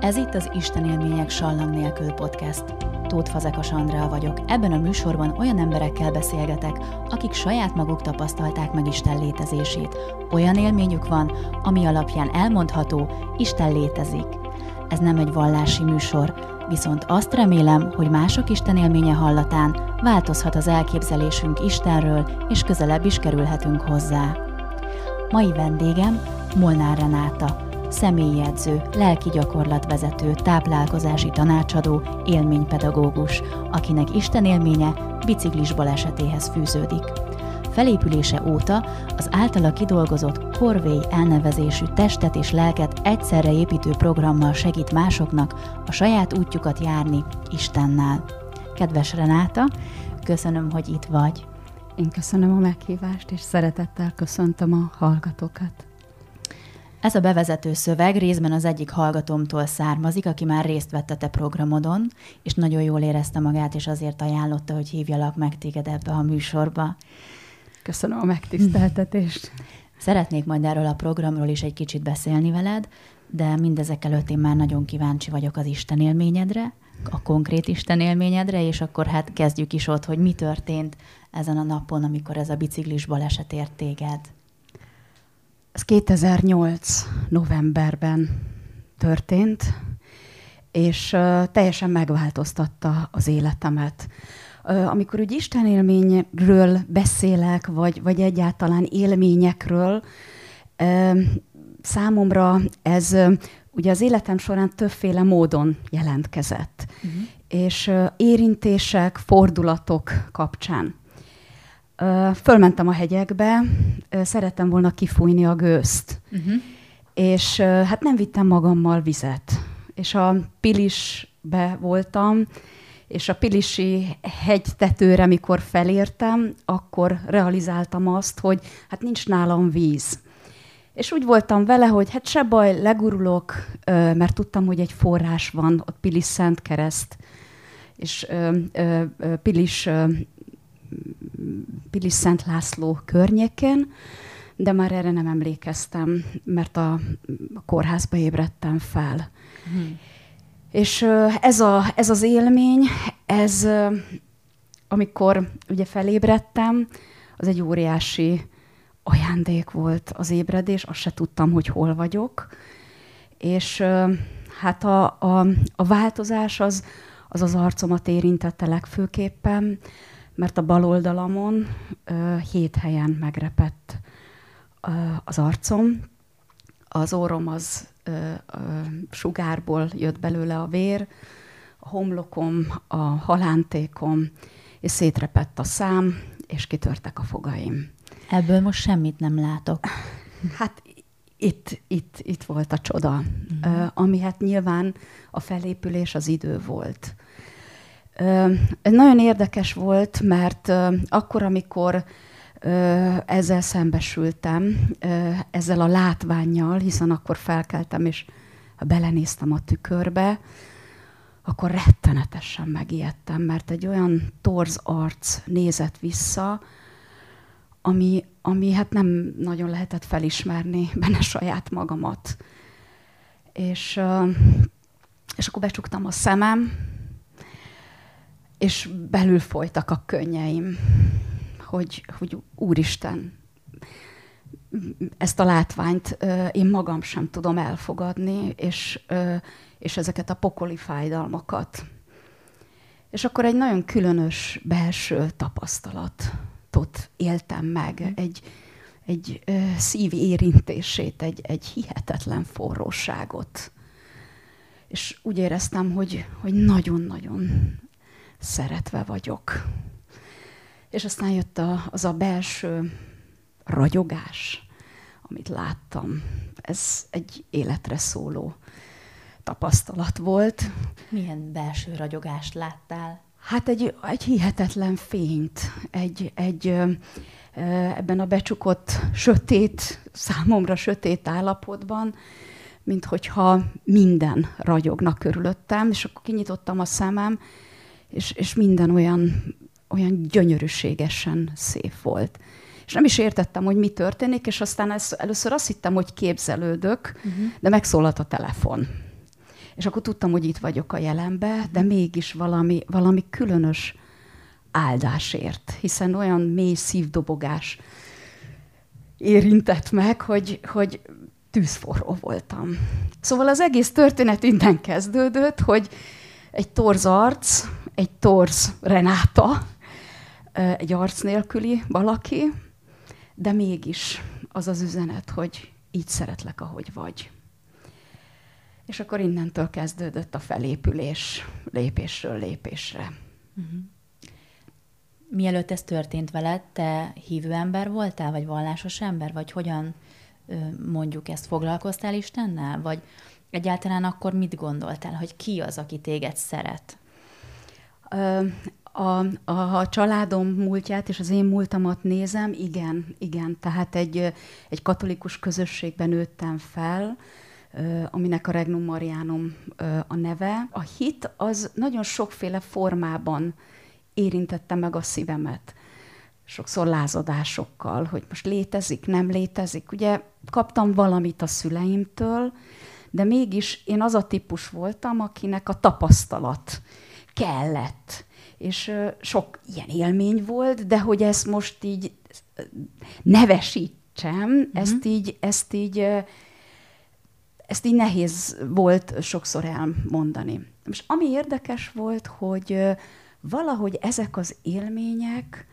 Ez itt az Isten élmények sallang nélkül podcast. Tóth Fazekas Andrea vagyok. Ebben a műsorban olyan emberekkel beszélgetek, akik saját maguk tapasztalták meg Isten létezését. Olyan élményük van, ami alapján elmondható, Isten létezik. Ez nem egy vallási műsor, viszont azt remélem, hogy mások Isten élménye hallatán változhat az elképzelésünk Istenről, és közelebb is kerülhetünk hozzá. Mai vendégem Molnár Renáta, személyi edző, lelki gyakorlatvezető, táplálkozási tanácsadó, élménypedagógus, akinek Isten élménye biciklis balesetéhez fűződik. Felépülése óta az általa kidolgozott Corvée elnevezésű testet és lelket egyszerre építő programmal segít másoknak a saját útjukat járni Istennel. Kedves Renáta, köszönöm, hogy itt vagy. Én köszönöm a meghívást, és szeretettel köszöntöm a hallgatókat. Ez a bevezető szöveg részben az egyik hallgatómtól származik, aki már részt vett a te programodon, és nagyon jól érezte magát, és azért ajánlotta, hogy hívjalak meg téged ebbe a műsorba. Köszönöm a megtiszteltetést. Szeretnék majd erről a programról is egy kicsit beszélni veled, de mindezek előtt én már nagyon kíváncsi vagyok az Isten élményedre, a konkrét Isten élményedre, és akkor hát kezdjük is ott, hogy mi történt ezen a napon, amikor ez a biciklis baleset ért téged. Ez 2008 novemberben történt, és teljesen megváltoztatta az életemet. Amikor úgy Isten élményről beszélek, vagy, vagy egyáltalán élményekről, számomra ez ugye az életem során többféle módon jelentkezett. Uh-huh. És érintések, fordulatok kapcsán. Fölmentem a hegyekbe, szerettem volna kifújni a gőzt. Uh-huh. És hát nem vittem magammal vizet. És a Pilisbe voltam, és a Pilisi hegytetőre, mikor felértem, akkor realizáltam azt, hogy hát nincs nálam víz. És úgy voltam vele, hogy hát se baj, legurulok, mert tudtam, hogy egy forrás van, ott Pilis Szent Kereszt, és Pilis Pilis Szent László környékén, de már erre nem emlékeztem, mert a, kórházba ébredtem fel. Hmm. És ez, a, ez az élmény, ez, amikor ugye felébredtem, az egy óriási ajándék volt az ébredés, azt se tudtam, hogy hol vagyok. És hát a, a, a változás az, az az arcomat érintette legfőképpen, mert a bal oldalamon uh, hét helyen megrepett uh, az arcom. Az orrom az uh, uh, sugárból jött belőle a vér, a homlokom, a halántékom, és szétrepett a szám, és kitörtek a fogaim. Ebből most semmit nem látok. Hát itt, itt, itt volt a csoda, mm. uh, ami hát nyilván a felépülés az idő volt. Ez nagyon érdekes volt, mert akkor, amikor ezzel szembesültem, ezzel a látványjal, hiszen akkor felkeltem, és belenéztem a tükörbe, akkor rettenetesen megijedtem, mert egy olyan torz arc nézett vissza, ami, ami hát nem nagyon lehetett felismerni benne saját magamat. És, és akkor becsuktam a szemem, és belül folytak a könnyeim, hogy, hogy Úristen, ezt a látványt én magam sem tudom elfogadni, és, és ezeket a pokoli fájdalmakat. És akkor egy nagyon különös belső tapasztalatot éltem meg, egy, egy szív érintését, egy, egy hihetetlen forróságot. És úgy éreztem, hogy, hogy nagyon-nagyon szeretve vagyok. És aztán jött a, az a belső ragyogás, amit láttam. Ez egy életre szóló tapasztalat volt. Milyen belső ragyogást láttál? Hát egy, egy hihetetlen fényt, egy, egy ebben a becsukott, sötét, számomra sötét állapotban, mint hogyha minden ragyogna körülöttem, és akkor kinyitottam a szemem, és, és minden olyan, olyan gyönyörűségesen szép volt. És nem is értettem, hogy mi történik, és aztán ez, először azt hittem, hogy képzelődök, uh-huh. de megszólalt a telefon. És akkor tudtam, hogy itt vagyok a jelenbe, de mégis valami, valami különös áldásért, hiszen olyan mély szívdobogás érintett meg, hogy, hogy tűzforró voltam. Szóval az egész történet innen kezdődött, hogy egy torz arc, egy torz Renáta, egy arc nélküli valaki, de mégis az az üzenet, hogy így szeretlek, ahogy vagy. És akkor innentől kezdődött a felépülés lépésről lépésre. Uh-huh. Mielőtt ez történt veled, te hívő ember voltál, vagy vallásos ember, vagy hogyan mondjuk ezt foglalkoztál Istennel, vagy egyáltalán akkor mit gondoltál, hogy ki az, aki téged szeret? A, a, a családom múltját és az én múltamat nézem, igen, igen. Tehát egy, egy katolikus közösségben nőttem fel, aminek a Regnum Marianum a neve. A hit az nagyon sokféle formában érintette meg a szívemet. Sokszor lázadásokkal, hogy most létezik, nem létezik. Ugye kaptam valamit a szüleimtől, de mégis én az a típus voltam, akinek a tapasztalat kellett. És sok ilyen élmény volt, de hogy ezt most így nevesítsem, mm-hmm. ezt így, ezt így, ezt így nehéz volt sokszor elmondani. És ami érdekes volt, hogy valahogy ezek az élmények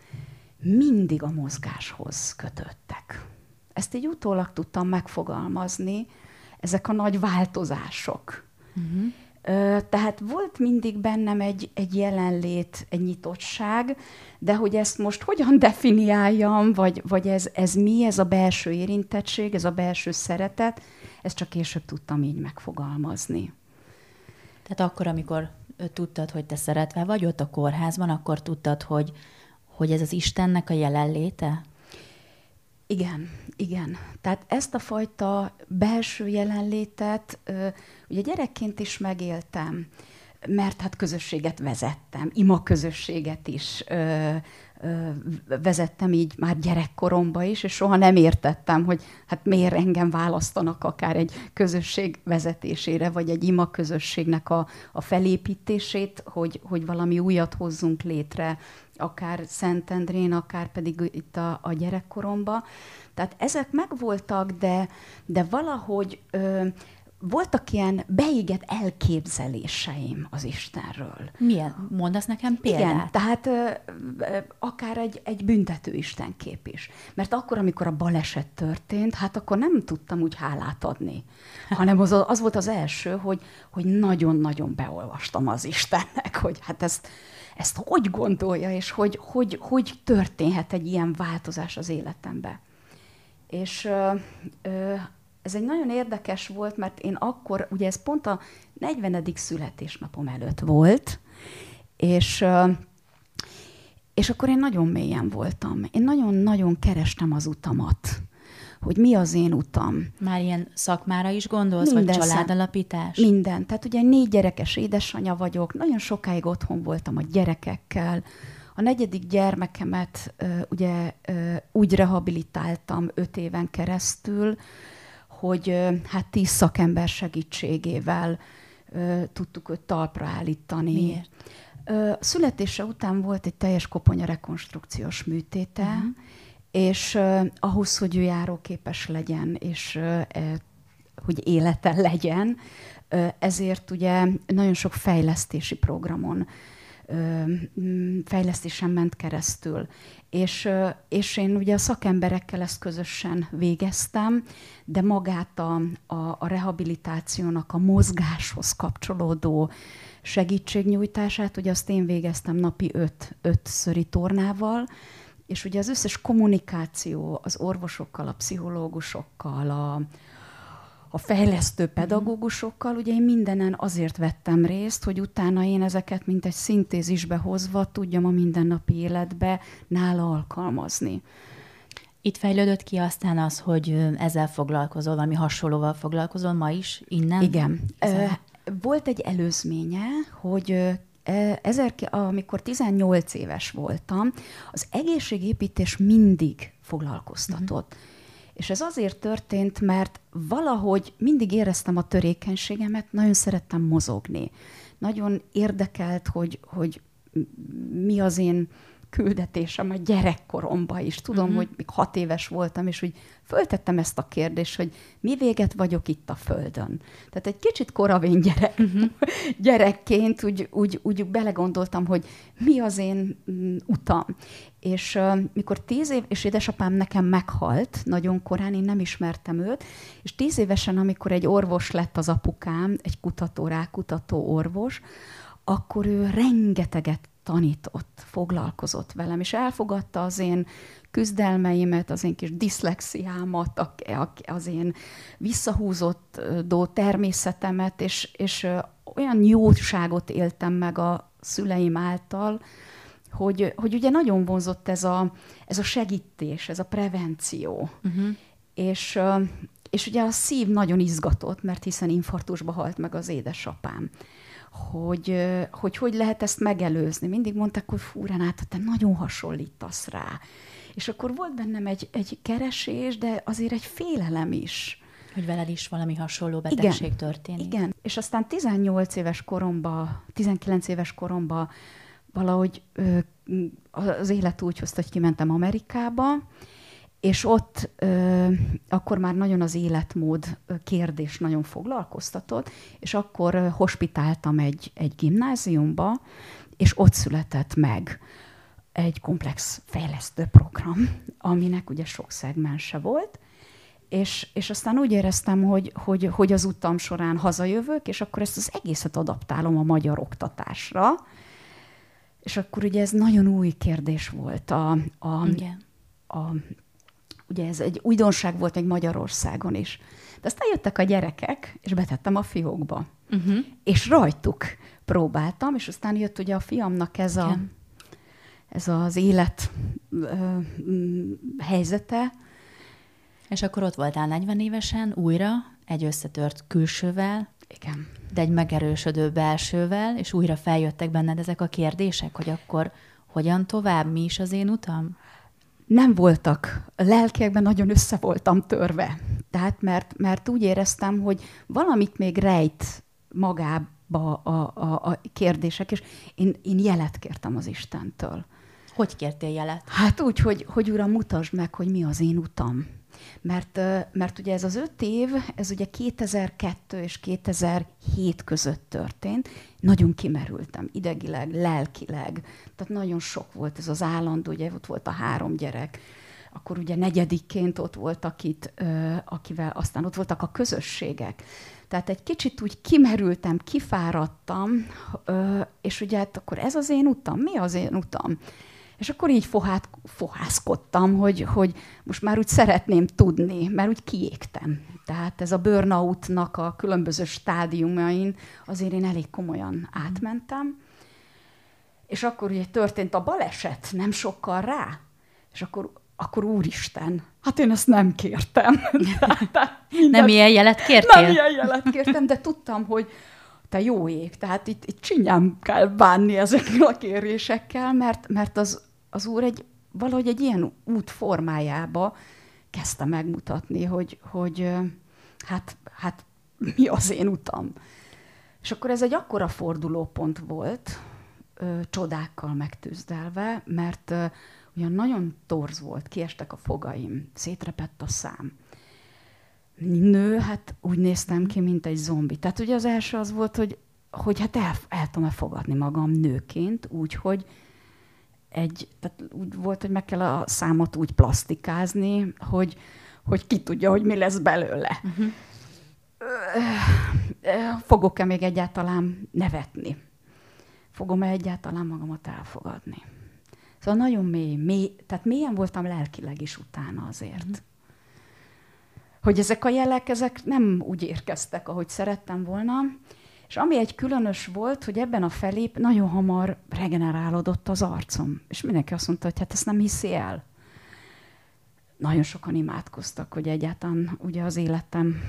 mindig a mozgáshoz kötöttek. Ezt így utólag tudtam megfogalmazni, ezek a nagy változások. Uh-huh. Tehát volt mindig bennem egy, egy jelenlét, egy nyitottság, de hogy ezt most hogyan definiáljam, vagy, vagy ez, ez mi, ez a belső érintettség, ez a belső szeretet, ezt csak később tudtam így megfogalmazni. Tehát akkor, amikor tudtad, hogy te szeretve vagy ott a kórházban, akkor tudtad, hogy, hogy ez az Istennek a jelenléte? Igen, igen. Tehát ezt a fajta belső jelenlétet ugye gyerekként is megéltem, mert hát közösséget vezettem, ima közösséget is ö, ö, vezettem így már gyerekkoromba is, és soha nem értettem, hogy hát miért engem választanak akár egy közösség vezetésére, vagy egy ima közösségnek a, a felépítését, hogy, hogy valami újat hozzunk létre, akár Szentendrén, akár pedig itt a, a gyerekkoromba. Tehát ezek megvoltak, de, de valahogy ö, voltak ilyen beégett elképzeléseim az Istenről. Milyen? Mondasz nekem példát? Igen, tehát ö, ö, akár egy, egy büntető Istenkép is. Mert akkor, amikor a baleset történt, hát akkor nem tudtam úgy hálát adni. Hanem az, az volt az első, hogy, hogy nagyon-nagyon beolvastam az Istennek, hogy hát ezt, ezt hogy gondolja, és hogy, hogy, hogy történhet egy ilyen változás az életembe. És ö, ö, ez egy nagyon érdekes volt, mert én akkor, ugye ez pont a 40. születésnapom előtt volt, és, és akkor én nagyon mélyen voltam. Én nagyon-nagyon kerestem az utamat, hogy mi az én utam. Már ilyen szakmára is gondolsz, Minden vagy családalapítás? Minden. Tehát ugye négy gyerekes édesanyja vagyok, nagyon sokáig otthon voltam a gyerekekkel, a negyedik gyermekemet ugye úgy rehabilitáltam öt éven keresztül, hogy hát tíz szakember segítségével tudtuk őt talpra állítani. Miért? Születése után volt egy teljes koponya rekonstrukciós műtéte, uh-huh. és ahhoz, hogy ő járóképes legyen, és hogy élete legyen, ezért ugye nagyon sok fejlesztési programon fejlesztésen ment keresztül. És, és én ugye a szakemberekkel ezt közösen végeztem, de magát a, a, a rehabilitációnak a mozgáshoz kapcsolódó segítségnyújtását, ugye azt én végeztem napi öt, ötszöri tornával, és ugye az összes kommunikáció az orvosokkal, a pszichológusokkal, a, a fejlesztő pedagógusokkal, ugye én mindenen azért vettem részt, hogy utána én ezeket, mint egy szintézisbe hozva, tudjam a mindennapi életbe nála alkalmazni. Itt fejlődött ki aztán az, hogy ezzel foglalkozol, valami hasonlóval foglalkozol ma is, innen? Igen. Ezzel? Volt egy előzménye, hogy ezer, amikor 18 éves voltam, az egészségépítés mindig foglalkoztatott. Uh-huh És ez azért történt, mert valahogy mindig éreztem a törékenységemet, nagyon szerettem mozogni. Nagyon érdekelt, hogy, hogy mi az én küldetésem a gyerekkoromban is. Tudom, uh-huh. hogy még hat éves voltam, és úgy föltettem ezt a kérdést, hogy mi véget vagyok itt a Földön. Tehát egy kicsit koravén gyerek, uh-huh. gyerekként úgy, úgy, úgy belegondoltam, hogy mi az én mm, utam. És uh, mikor tíz év, és édesapám nekem meghalt nagyon korán, én nem ismertem őt, és tíz évesen, amikor egy orvos lett az apukám, egy kutató, rákutató orvos, akkor ő rengeteget tanított, foglalkozott velem, és elfogadta az én küzdelmeimet, az én kis diszlexiámat, az én visszahúzott dó természetemet, és, és olyan jóságot éltem meg a szüleim által, hogy, hogy ugye nagyon vonzott ez a, ez a segítés, ez a prevenció. Uh-huh. És, és ugye a szív nagyon izgatott, mert hiszen infarktusba halt meg az édesapám hogy, hogy hogy lehet ezt megelőzni. Mindig mondták, hogy fú, Renáta, te nagyon hasonlítasz rá. És akkor volt bennem egy, egy keresés, de azért egy félelem is. Hogy veled is valami hasonló betegség igen, történik. Igen, és aztán 18 éves koromba, 19 éves koromba valahogy ö, az élet úgy hozta, hogy kimentem Amerikába, és ott ö, akkor már nagyon az életmód kérdés nagyon foglalkoztatott, és akkor hospitáltam egy, egy gimnáziumba, és ott született meg egy komplex fejlesztő program, aminek ugye sok szegmense volt, és, és aztán úgy éreztem, hogy, hogy, hogy az utam során hazajövök, és akkor ezt az egészet adaptálom a magyar oktatásra, és akkor ugye ez nagyon új kérdés volt a, a, Igen. a Ugye ez egy újdonság volt még Magyarországon is. De aztán jöttek a gyerekek, és betettem a fiókba. Uh-huh. És rajtuk próbáltam, és aztán jött ugye a fiamnak ez, a, ez az élet ö, helyzete. És akkor ott voltál 40 évesen újra, egy összetört külsővel, igen. de egy megerősödő belsővel, és újra feljöttek benned ezek a kérdések, hogy akkor hogyan tovább, mi is az én utam? Nem voltak, a lelkiekben nagyon össze voltam törve. Tehát mert, mert úgy éreztem, hogy valamit még rejt magába a, a, a kérdések, és én, én jelet kértem az Istentől. Hogy kértél jelet? Hát úgy, hogy, hogy Uram, mutasd meg, hogy mi az én utam. Mert, mert ugye ez az öt év, ez ugye 2002 és 2007 között történt. Nagyon kimerültem idegileg, lelkileg. Tehát nagyon sok volt ez az állandó, ugye ott volt a három gyerek, akkor ugye negyedikként ott voltak itt, akivel aztán ott voltak a közösségek. Tehát egy kicsit úgy kimerültem, kifáradtam, és ugye hát akkor ez az én utam, mi az én utam? És akkor így fohát, fohászkodtam, hogy, hogy most már úgy szeretném tudni, mert úgy kiégtem. Tehát ez a burnoutnak a különböző stádiumain azért én elég komolyan átmentem. És akkor ugye történt a baleset nem sokkal rá, és akkor, akkor úristen, hát én ezt nem kértem. Tehát, nem ilyen jelet kértél? Nem ilyen jelet kértem, de tudtam, hogy te jó ég, tehát itt, itt csinyán kell bánni ezekkel a kérésekkel, mert, mert az, az úr egy, valahogy egy ilyen út formájába kezdte megmutatni, hogy, hogy hát, hát mi az én utam. És akkor ez egy akkora fordulópont volt, ö, csodákkal megtűzdelve, mert ö, ugyan nagyon torz volt, kiestek a fogaim, szétrepett a szám nő, hát úgy néztem ki, mint egy zombi. Tehát ugye az első az volt, hogy, hogy hát el, el tudom fogadni magam nőként, úgy, hogy egy, tehát úgy volt, hogy meg kell a számot úgy plastikázni, hogy, hogy ki tudja, hogy mi lesz belőle. Uh-huh. Fogok-e még egyáltalán nevetni? Fogom-e egyáltalán magamat elfogadni? Szóval nagyon mély, mély tehát mélyen voltam lelkileg is utána azért. Uh-huh hogy ezek a jelek ezek nem úgy érkeztek, ahogy szerettem volna. És ami egy különös volt, hogy ebben a felép nagyon hamar regenerálódott az arcom. És mindenki azt mondta, hogy hát ezt nem hiszi el. Nagyon sokan imádkoztak, hogy egyáltalán ugye az életem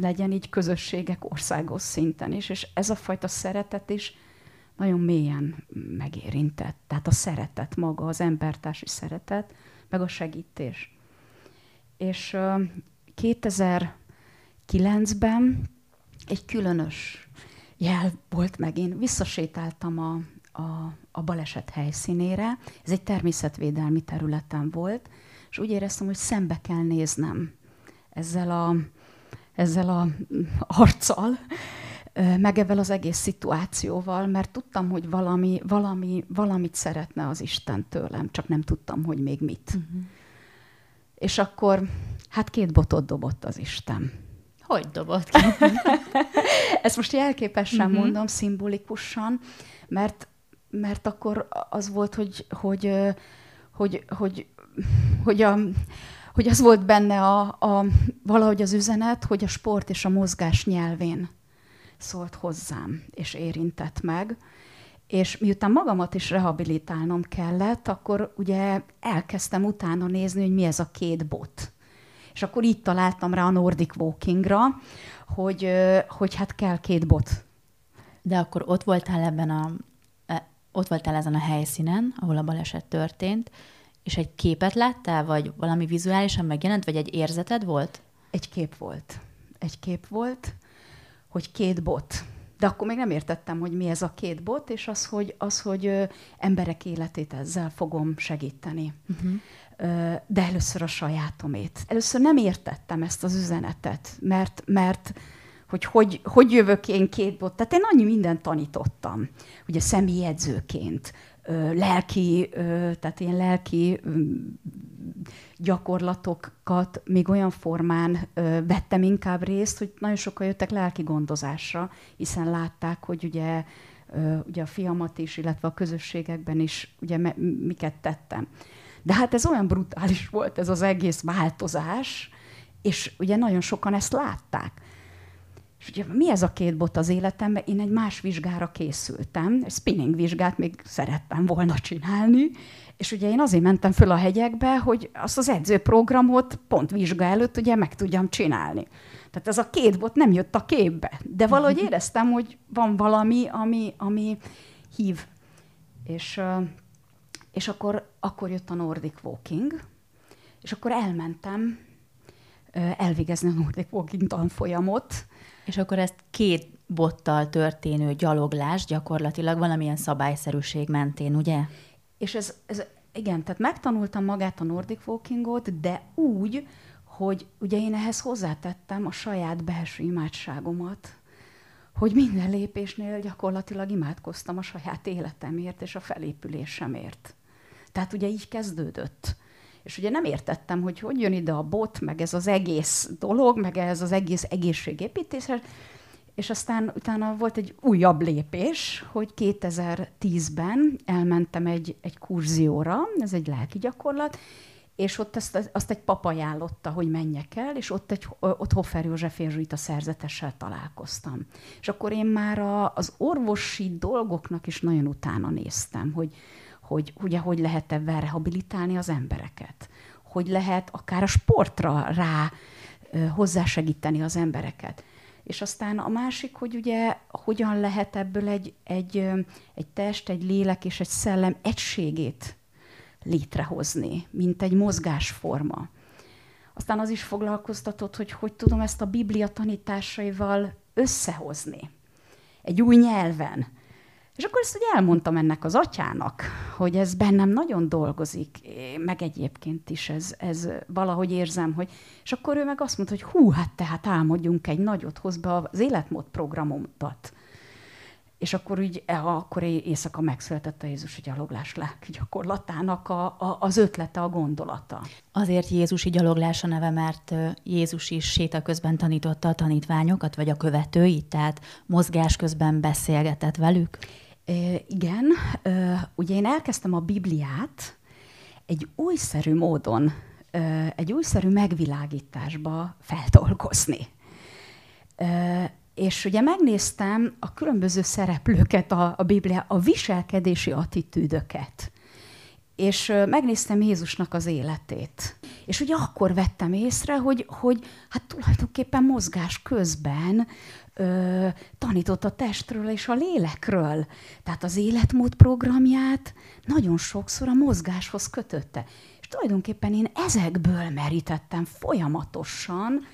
legyen így közösségek országos szinten is, és ez a fajta szeretet is nagyon mélyen megérintett. Tehát a szeretet maga, az embertársi szeretet, meg a segítés és 2009-ben egy különös jel volt megint. Visszasétáltam a, a, a baleset helyszínére. Ez egy természetvédelmi területen volt, és úgy éreztem, hogy szembe kell néznem ezzel a, ezzel a arccal, meg ebben az egész szituációval, mert tudtam, hogy valami, valami, valamit szeretne az Isten tőlem, csak nem tudtam, hogy még mit. Uh-huh. És akkor, hát két botot dobott az Isten. Hogy dobott ki? Ezt most jelképesen uh-huh. mondom, szimbolikusan, mert, mert akkor az volt, hogy, hogy, hogy, hogy, hogy, a, hogy az volt benne a, a, valahogy az üzenet, hogy a sport és a mozgás nyelvén szólt hozzám, és érintett meg. És miután magamat is rehabilitálnom kellett, akkor ugye elkezdtem utána nézni, hogy mi ez a két bot. És akkor így találtam rá a Nordic Walkingra, hogy, hogy hát kell két bot. De akkor ott voltál ebben a, e, ott voltál ezen a helyszínen, ahol a baleset történt, és egy képet láttál, vagy valami vizuálisan megjelent, vagy egy érzeted volt? Egy kép volt. Egy kép volt, hogy két bot. De akkor még nem értettem, hogy mi ez a két bot, és az, hogy, az, hogy emberek életét ezzel fogom segíteni. Uh-huh. De először a sajátomét. Először nem értettem ezt az üzenetet, mert, mert hogy, hogy hogy jövök én két bot. Tehát én annyi mindent tanítottam, ugye személyedzőként, lelki, tehát ilyen lelki gyakorlatokat még olyan formán vettem inkább részt, hogy nagyon sokan jöttek lelki gondozásra, hiszen látták, hogy ugye, ugye a fiamat is, illetve a közösségekben is ugye miket tettem. De hát ez olyan brutális volt ez az egész változás, és ugye nagyon sokan ezt látták. És ugye mi ez a két bot az életemben? Én egy más vizsgára készültem, egy spinning vizsgát még szerettem volna csinálni, és ugye én azért mentem föl a hegyekbe, hogy azt az edzőprogramot pont vizsga előtt ugye meg tudjam csinálni. Tehát ez a két bot nem jött a képbe, de valahogy éreztem, hogy van valami, ami, ami hív. És, és akkor, akkor jött a Nordic Walking, és akkor elmentem elvégezni a Nordic Walking tanfolyamot, és akkor ezt két bottal történő gyaloglás gyakorlatilag valamilyen szabályszerűség mentén, ugye? És ez, ez igen, tehát megtanultam magát a Nordic Walkingot, de úgy, hogy ugye én ehhez hozzátettem a saját belső imádságomat, hogy minden lépésnél gyakorlatilag imádkoztam a saját életemért és a felépülésemért. Tehát ugye így kezdődött. És ugye nem értettem, hogy hogy jön ide a bot, meg ez az egész dolog, meg ez az egész egészségépítés, és aztán utána volt egy újabb lépés, hogy 2010-ben elmentem egy, egy kurzióra, ez egy lelki gyakorlat, és ott azt, azt egy papa ajánlotta, hogy menjek el, és ott, egy, ott Hoffer József a szerzetessel találkoztam. És akkor én már a, az orvosi dolgoknak is nagyon utána néztem, hogy, hogy ugye hogy lehet ebben rehabilitálni az embereket, hogy lehet akár a sportra rá hozzásegíteni az embereket. És aztán a másik, hogy ugye hogyan lehet ebből egy, egy, egy test, egy lélek és egy szellem egységét létrehozni, mint egy mozgásforma. Aztán az is foglalkoztatott, hogy hogy tudom ezt a Biblia tanításaival összehozni. Egy új nyelven, és akkor ezt ugye elmondtam ennek az atyának, hogy ez bennem nagyon dolgozik, meg egyébként is ez, ez valahogy érzem, hogy... És akkor ő meg azt mondta, hogy hú, hát tehát álmodjunk egy nagyot, hoz be az életmód programomat. És akkor úgy, e, akkor éjszaka megszületett a Jézusi gyaloglás lelki gyakorlatának a, a, az ötlete, a gondolata. Azért Jézusi gyaloglás a neve, mert Jézus is séta közben tanította a tanítványokat, vagy a követőit, tehát mozgás közben beszélgetett velük? Igen, ugye én elkezdtem a Bibliát egy újszerű módon, egy újszerű megvilágításba feldolgozni. És ugye megnéztem a különböző szereplőket a, a Biblia, a viselkedési attitűdöket. És megnéztem Jézusnak az életét. És ugye akkor vettem észre, hogy, hogy hát tulajdonképpen mozgás közben ö, tanított a testről és a lélekről. Tehát az életmód programját nagyon sokszor a mozgáshoz kötötte. És tulajdonképpen én ezekből merítettem folyamatosan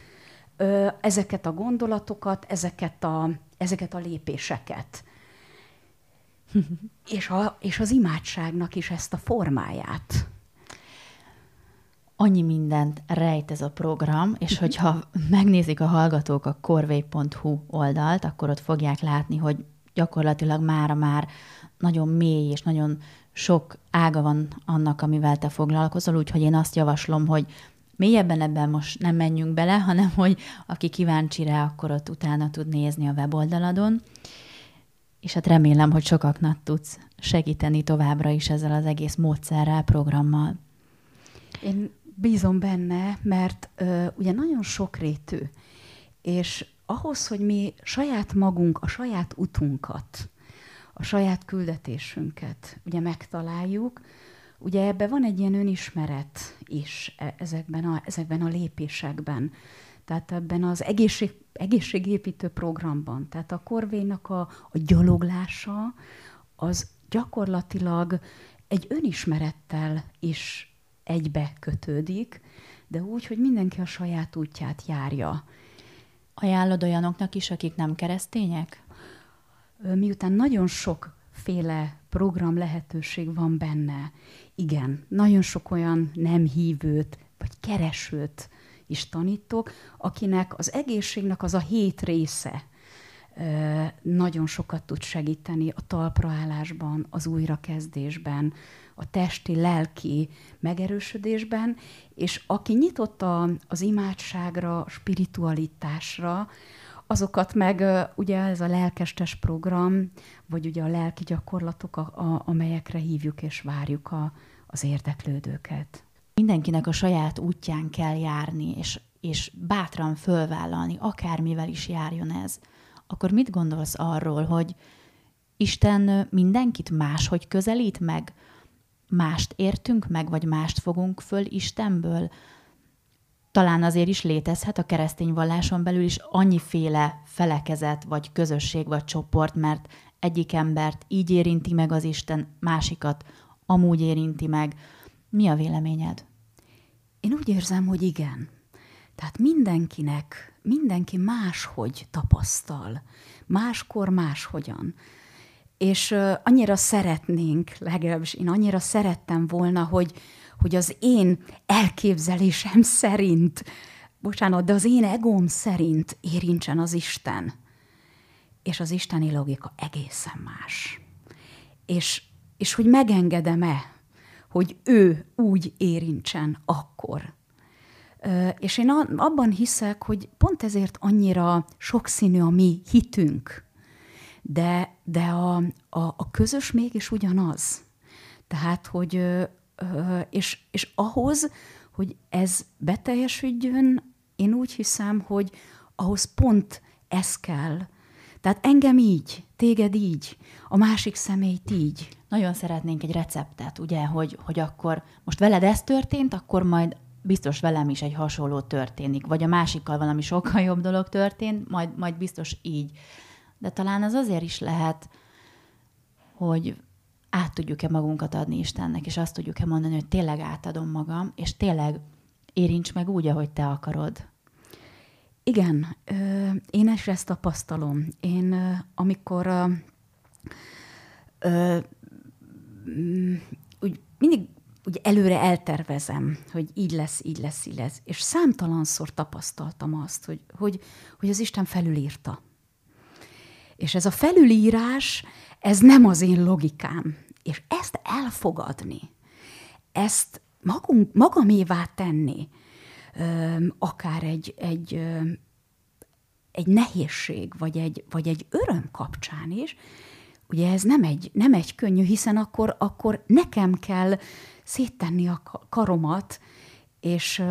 ö, ezeket a gondolatokat, ezeket a, ezeket a lépéseket. és, a, és az imádságnak is ezt a formáját annyi mindent rejt ez a program, és hogyha megnézik a hallgatók a korvei.hu oldalt, akkor ott fogják látni, hogy gyakorlatilag mára már nagyon mély és nagyon sok ága van annak, amivel te foglalkozol, úgyhogy én azt javaslom, hogy mélyebben ebben most nem menjünk bele, hanem hogy aki kíváncsi rá, akkor ott utána tud nézni a weboldaladon. És hát remélem, hogy sokaknak tudsz segíteni továbbra is ezzel az egész módszerrel, programmal. Én bízom benne, mert ö, ugye nagyon sokrétű, és ahhoz, hogy mi saját magunk, a saját utunkat, a saját küldetésünket ugye megtaláljuk, ugye ebben van egy ilyen önismeret is e, ezekben a, ezekben a lépésekben. Tehát ebben az egészség, egészségépítő programban, tehát a korvénak a, a gyaloglása, az gyakorlatilag egy önismerettel is egybe kötődik, de úgy, hogy mindenki a saját útját járja. Ajánlod olyanoknak is, akik nem keresztények? Miután nagyon sokféle program lehetőség van benne, igen, nagyon sok olyan nem hívőt, vagy keresőt is tanítok, akinek az egészségnek az a hét része, nagyon sokat tud segíteni a talpraállásban, az újrakezdésben, a testi, lelki megerősödésben, és aki nyitott a, az imádságra, spiritualitásra, azokat meg ugye ez a lelkestes program, vagy ugye a lelki gyakorlatok, a, a, amelyekre hívjuk és várjuk a, az érdeklődőket. Mindenkinek a saját útján kell járni, és, és bátran fölvállalni, akármivel is járjon ez. Akkor mit gondolsz arról, hogy Isten mindenkit máshogy közelít meg, mást értünk meg, vagy mást fogunk föl Istenből, talán azért is létezhet a keresztény valláson belül is annyiféle felekezet, vagy közösség, vagy csoport, mert egyik embert így érinti meg az Isten, másikat amúgy érinti meg. Mi a véleményed? Én úgy érzem, hogy igen. Tehát mindenkinek, mindenki máshogy tapasztal, máskor máshogyan és annyira szeretnénk, legalábbis én annyira szerettem volna, hogy, hogy az én elképzelésem szerint, bocsánat, de az én egóm szerint érintsen az Isten. És az isteni logika egészen más. És, és hogy megengedem-e, hogy ő úgy érintsen akkor. És én abban hiszek, hogy pont ezért annyira sokszínű a mi hitünk, de, de a, a, a közös mégis ugyanaz. Tehát, hogy és, és ahhoz, hogy ez beteljesüljön, én úgy hiszem, hogy ahhoz pont ez kell. Tehát engem így, téged így, a másik személyt így. Nagyon szeretnénk egy receptet, ugye, hogy, hogy akkor most veled ez történt, akkor majd biztos velem is egy hasonló történik, vagy a másikkal valami sokkal jobb dolog történt, majd, majd biztos így de talán az azért is lehet, hogy át tudjuk-e magunkat adni Istennek, és azt tudjuk-e mondani, hogy tényleg átadom magam, és tényleg érints meg úgy, ahogy te akarod. Igen, én is ezt tapasztalom. Én amikor úgy mindig úgy előre eltervezem, hogy így lesz, így lesz, így lesz. És számtalanszor tapasztaltam azt, hogy, hogy, hogy az Isten felülírta és ez a felülírás, ez nem az én logikám. És ezt elfogadni, ezt magunk, magamévá tenni, akár egy, egy, egy nehézség, vagy egy, vagy egy öröm kapcsán is, ugye ez nem egy, nem egy könnyű, hiszen akkor, akkor nekem kell széttenni a karomat, és,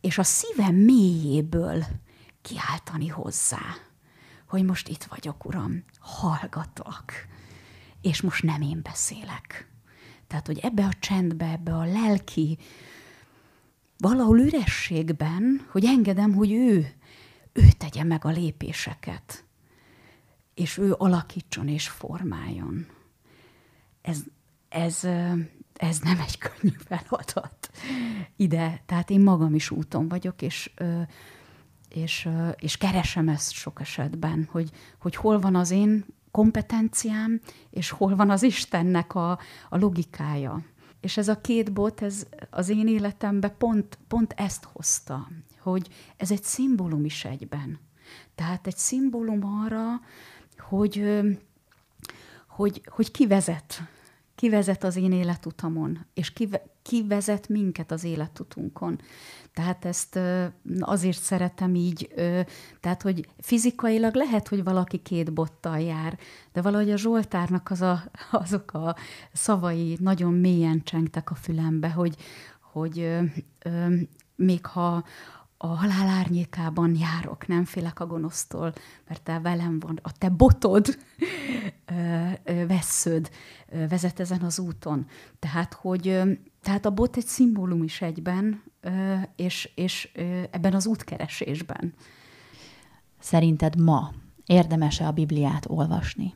és a szívem mélyéből kiáltani hozzá hogy most itt vagyok, Uram, hallgatlak, és most nem én beszélek. Tehát, hogy ebbe a csendbe, ebbe a lelki, valahol ürességben, hogy engedem, hogy ő, ő tegye meg a lépéseket, és ő alakítson és formáljon. Ez, ez, ez nem egy könnyű feladat ide. Tehát én magam is úton vagyok, és, és, és keresem ezt sok esetben, hogy, hogy hol van az én kompetenciám, és hol van az Istennek a, a logikája. És ez a két bot, ez az én életembe pont, pont ezt hozta, hogy ez egy szimbólum is egyben. Tehát egy szimbólum arra, hogy, hogy, hogy ki vezet, ki vezet az én életutamon, és ki, ki vezet minket az életutunkon. Tehát ezt azért szeretem így, tehát hogy fizikailag lehet, hogy valaki két bottal jár, de valahogy a Zsoltárnak az a, azok a szavai nagyon mélyen csengtek a fülembe, hogy, hogy még ha a halál árnyékában járok, nem félek a gonosztól, mert te velem van, a te botod vessződ vezet ezen az úton. Tehát, hogy tehát a bot egy szimbólum is egyben, és, és ebben az útkeresésben. Szerinted ma érdemes-e a Bibliát olvasni?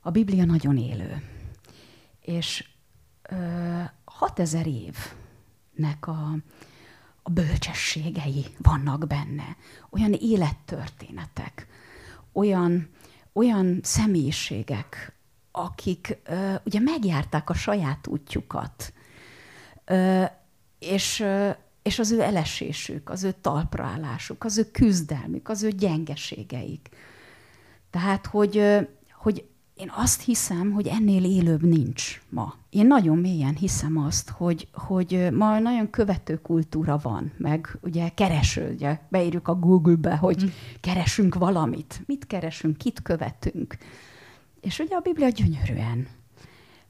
A Biblia nagyon élő, és 6000 évnek a, a bölcsességei vannak benne, olyan élettörténetek, olyan, olyan személyiségek, akik ö, ugye megjárták a saját útjukat, ö, és, ö, és az ő elesésük, az ő talpraállásuk, az ő küzdelmük, az ő gyengeségeik. Tehát, hogy, hogy én azt hiszem, hogy ennél élőbb nincs ma. Én nagyon mélyen hiszem azt, hogy, hogy ma nagyon követő kultúra van, meg ugye kereső, ugye beírjuk a Google-be, hogy mm. keresünk valamit. Mit keresünk, kit követünk. És ugye a Biblia gyönyörűen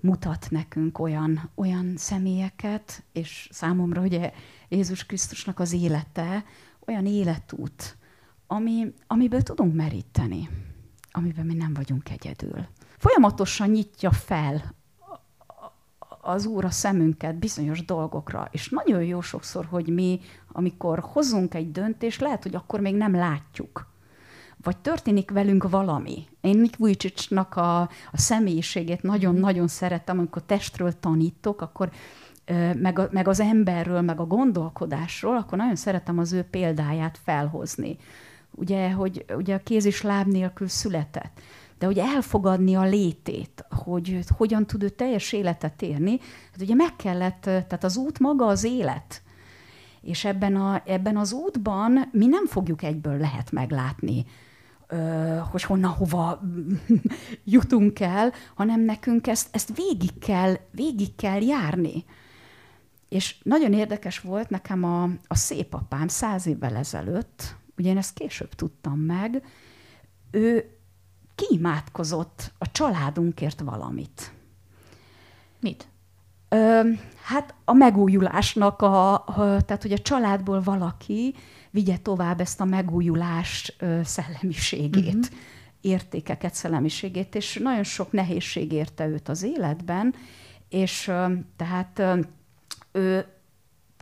mutat nekünk olyan, olyan személyeket, és számomra ugye Jézus Krisztusnak az élete, olyan életút, ami, amiből tudunk meríteni, amiben mi nem vagyunk egyedül. Folyamatosan nyitja fel az Úr a szemünket bizonyos dolgokra, és nagyon jó sokszor, hogy mi, amikor hozunk egy döntést, lehet, hogy akkor még nem látjuk vagy történik velünk valami. Én Nick Vujicicnak a, a személyiségét nagyon-nagyon szeretem, amikor testről tanítok, akkor meg, a, meg az emberről, meg a gondolkodásról, akkor nagyon szeretem az ő példáját felhozni. Ugye, hogy ugye a kéz és láb nélkül született de hogy elfogadni a létét, hogy hogyan tud ő teljes életet érni, hát ugye meg kellett, tehát az út maga az élet. És ebben, a, ebben az útban mi nem fogjuk egyből lehet meglátni hogy honnan, hova jutunk el, hanem nekünk ezt, ezt végig, kell, végig kell járni. És nagyon érdekes volt nekem a, a szép apám száz évvel ezelőtt, ugye én ezt később tudtam meg, ő kiimádkozott a családunkért valamit. Mit? Ö, hát a megújulásnak, a, a, tehát hogy a családból valaki vigye tovább ezt a megújulás ö, szellemiségét, uh-huh. értékeket, szellemiségét, és nagyon sok nehézség érte őt az életben, és ö, tehát ö, ő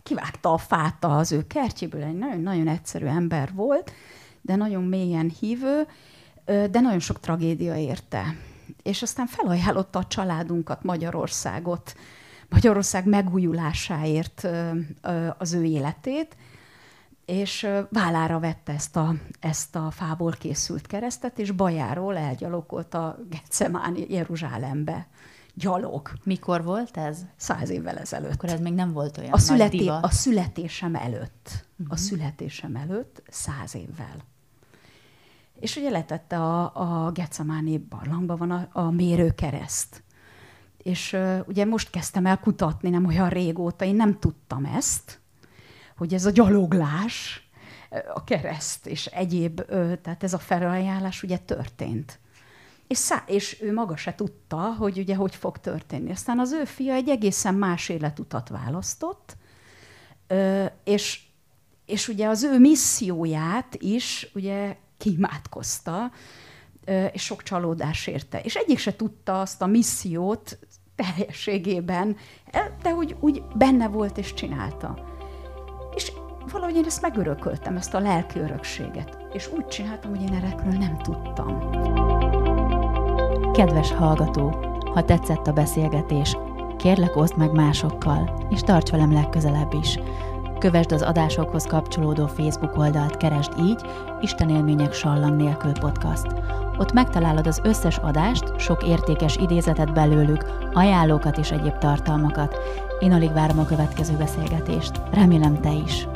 kivágta a fát az ő kertjéből, egy nagyon-nagyon egyszerű ember volt, de nagyon mélyen hívő, de nagyon sok tragédia érte. És aztán felajánlotta a családunkat, Magyarországot, Magyarország megújulásáért az ő életét, és vállára vette ezt a, ezt a fából készült keresztet, és bajáról elgyalogolt a Getsemáni Jeruzsálembe. Gyalog. Mikor volt ez? Száz évvel ezelőtt. Akkor ez még nem volt olyan a, születé, a születésem előtt. Uh-huh. A születésem előtt száz évvel. És ugye letette a, a Getsemáni barlangban van a, a mérőkereszt. És uh, ugye most kezdtem el kutatni, nem olyan régóta, én nem tudtam ezt, hogy ez a gyaloglás, a kereszt és egyéb, tehát ez a felajánlás ugye történt. És, szá- és ő maga se tudta, hogy ugye hogy fog történni. Aztán az ő fia egy egészen más életutat választott, és, és ugye az ő misszióját is ugye kimátkozta, és sok csalódás érte. És egyik se tudta azt a missziót teljességében, de úgy, úgy benne volt és csinálta. És valahogy én ezt megörököltem, ezt a lelki örökséget. És úgy csináltam, hogy én erről nem tudtam. Kedves hallgató, ha tetszett a beszélgetés, Kérlek, oszd meg másokkal, és tarts velem legközelebb is. Kövesd az adásokhoz kapcsolódó Facebook oldalt, keresd így Isten élmények sallang nélkül podcast. Ott megtalálod az összes adást, sok értékes idézetet belőlük, ajánlókat és egyéb tartalmakat. Én alig várom a következő beszélgetést. Remélem te is.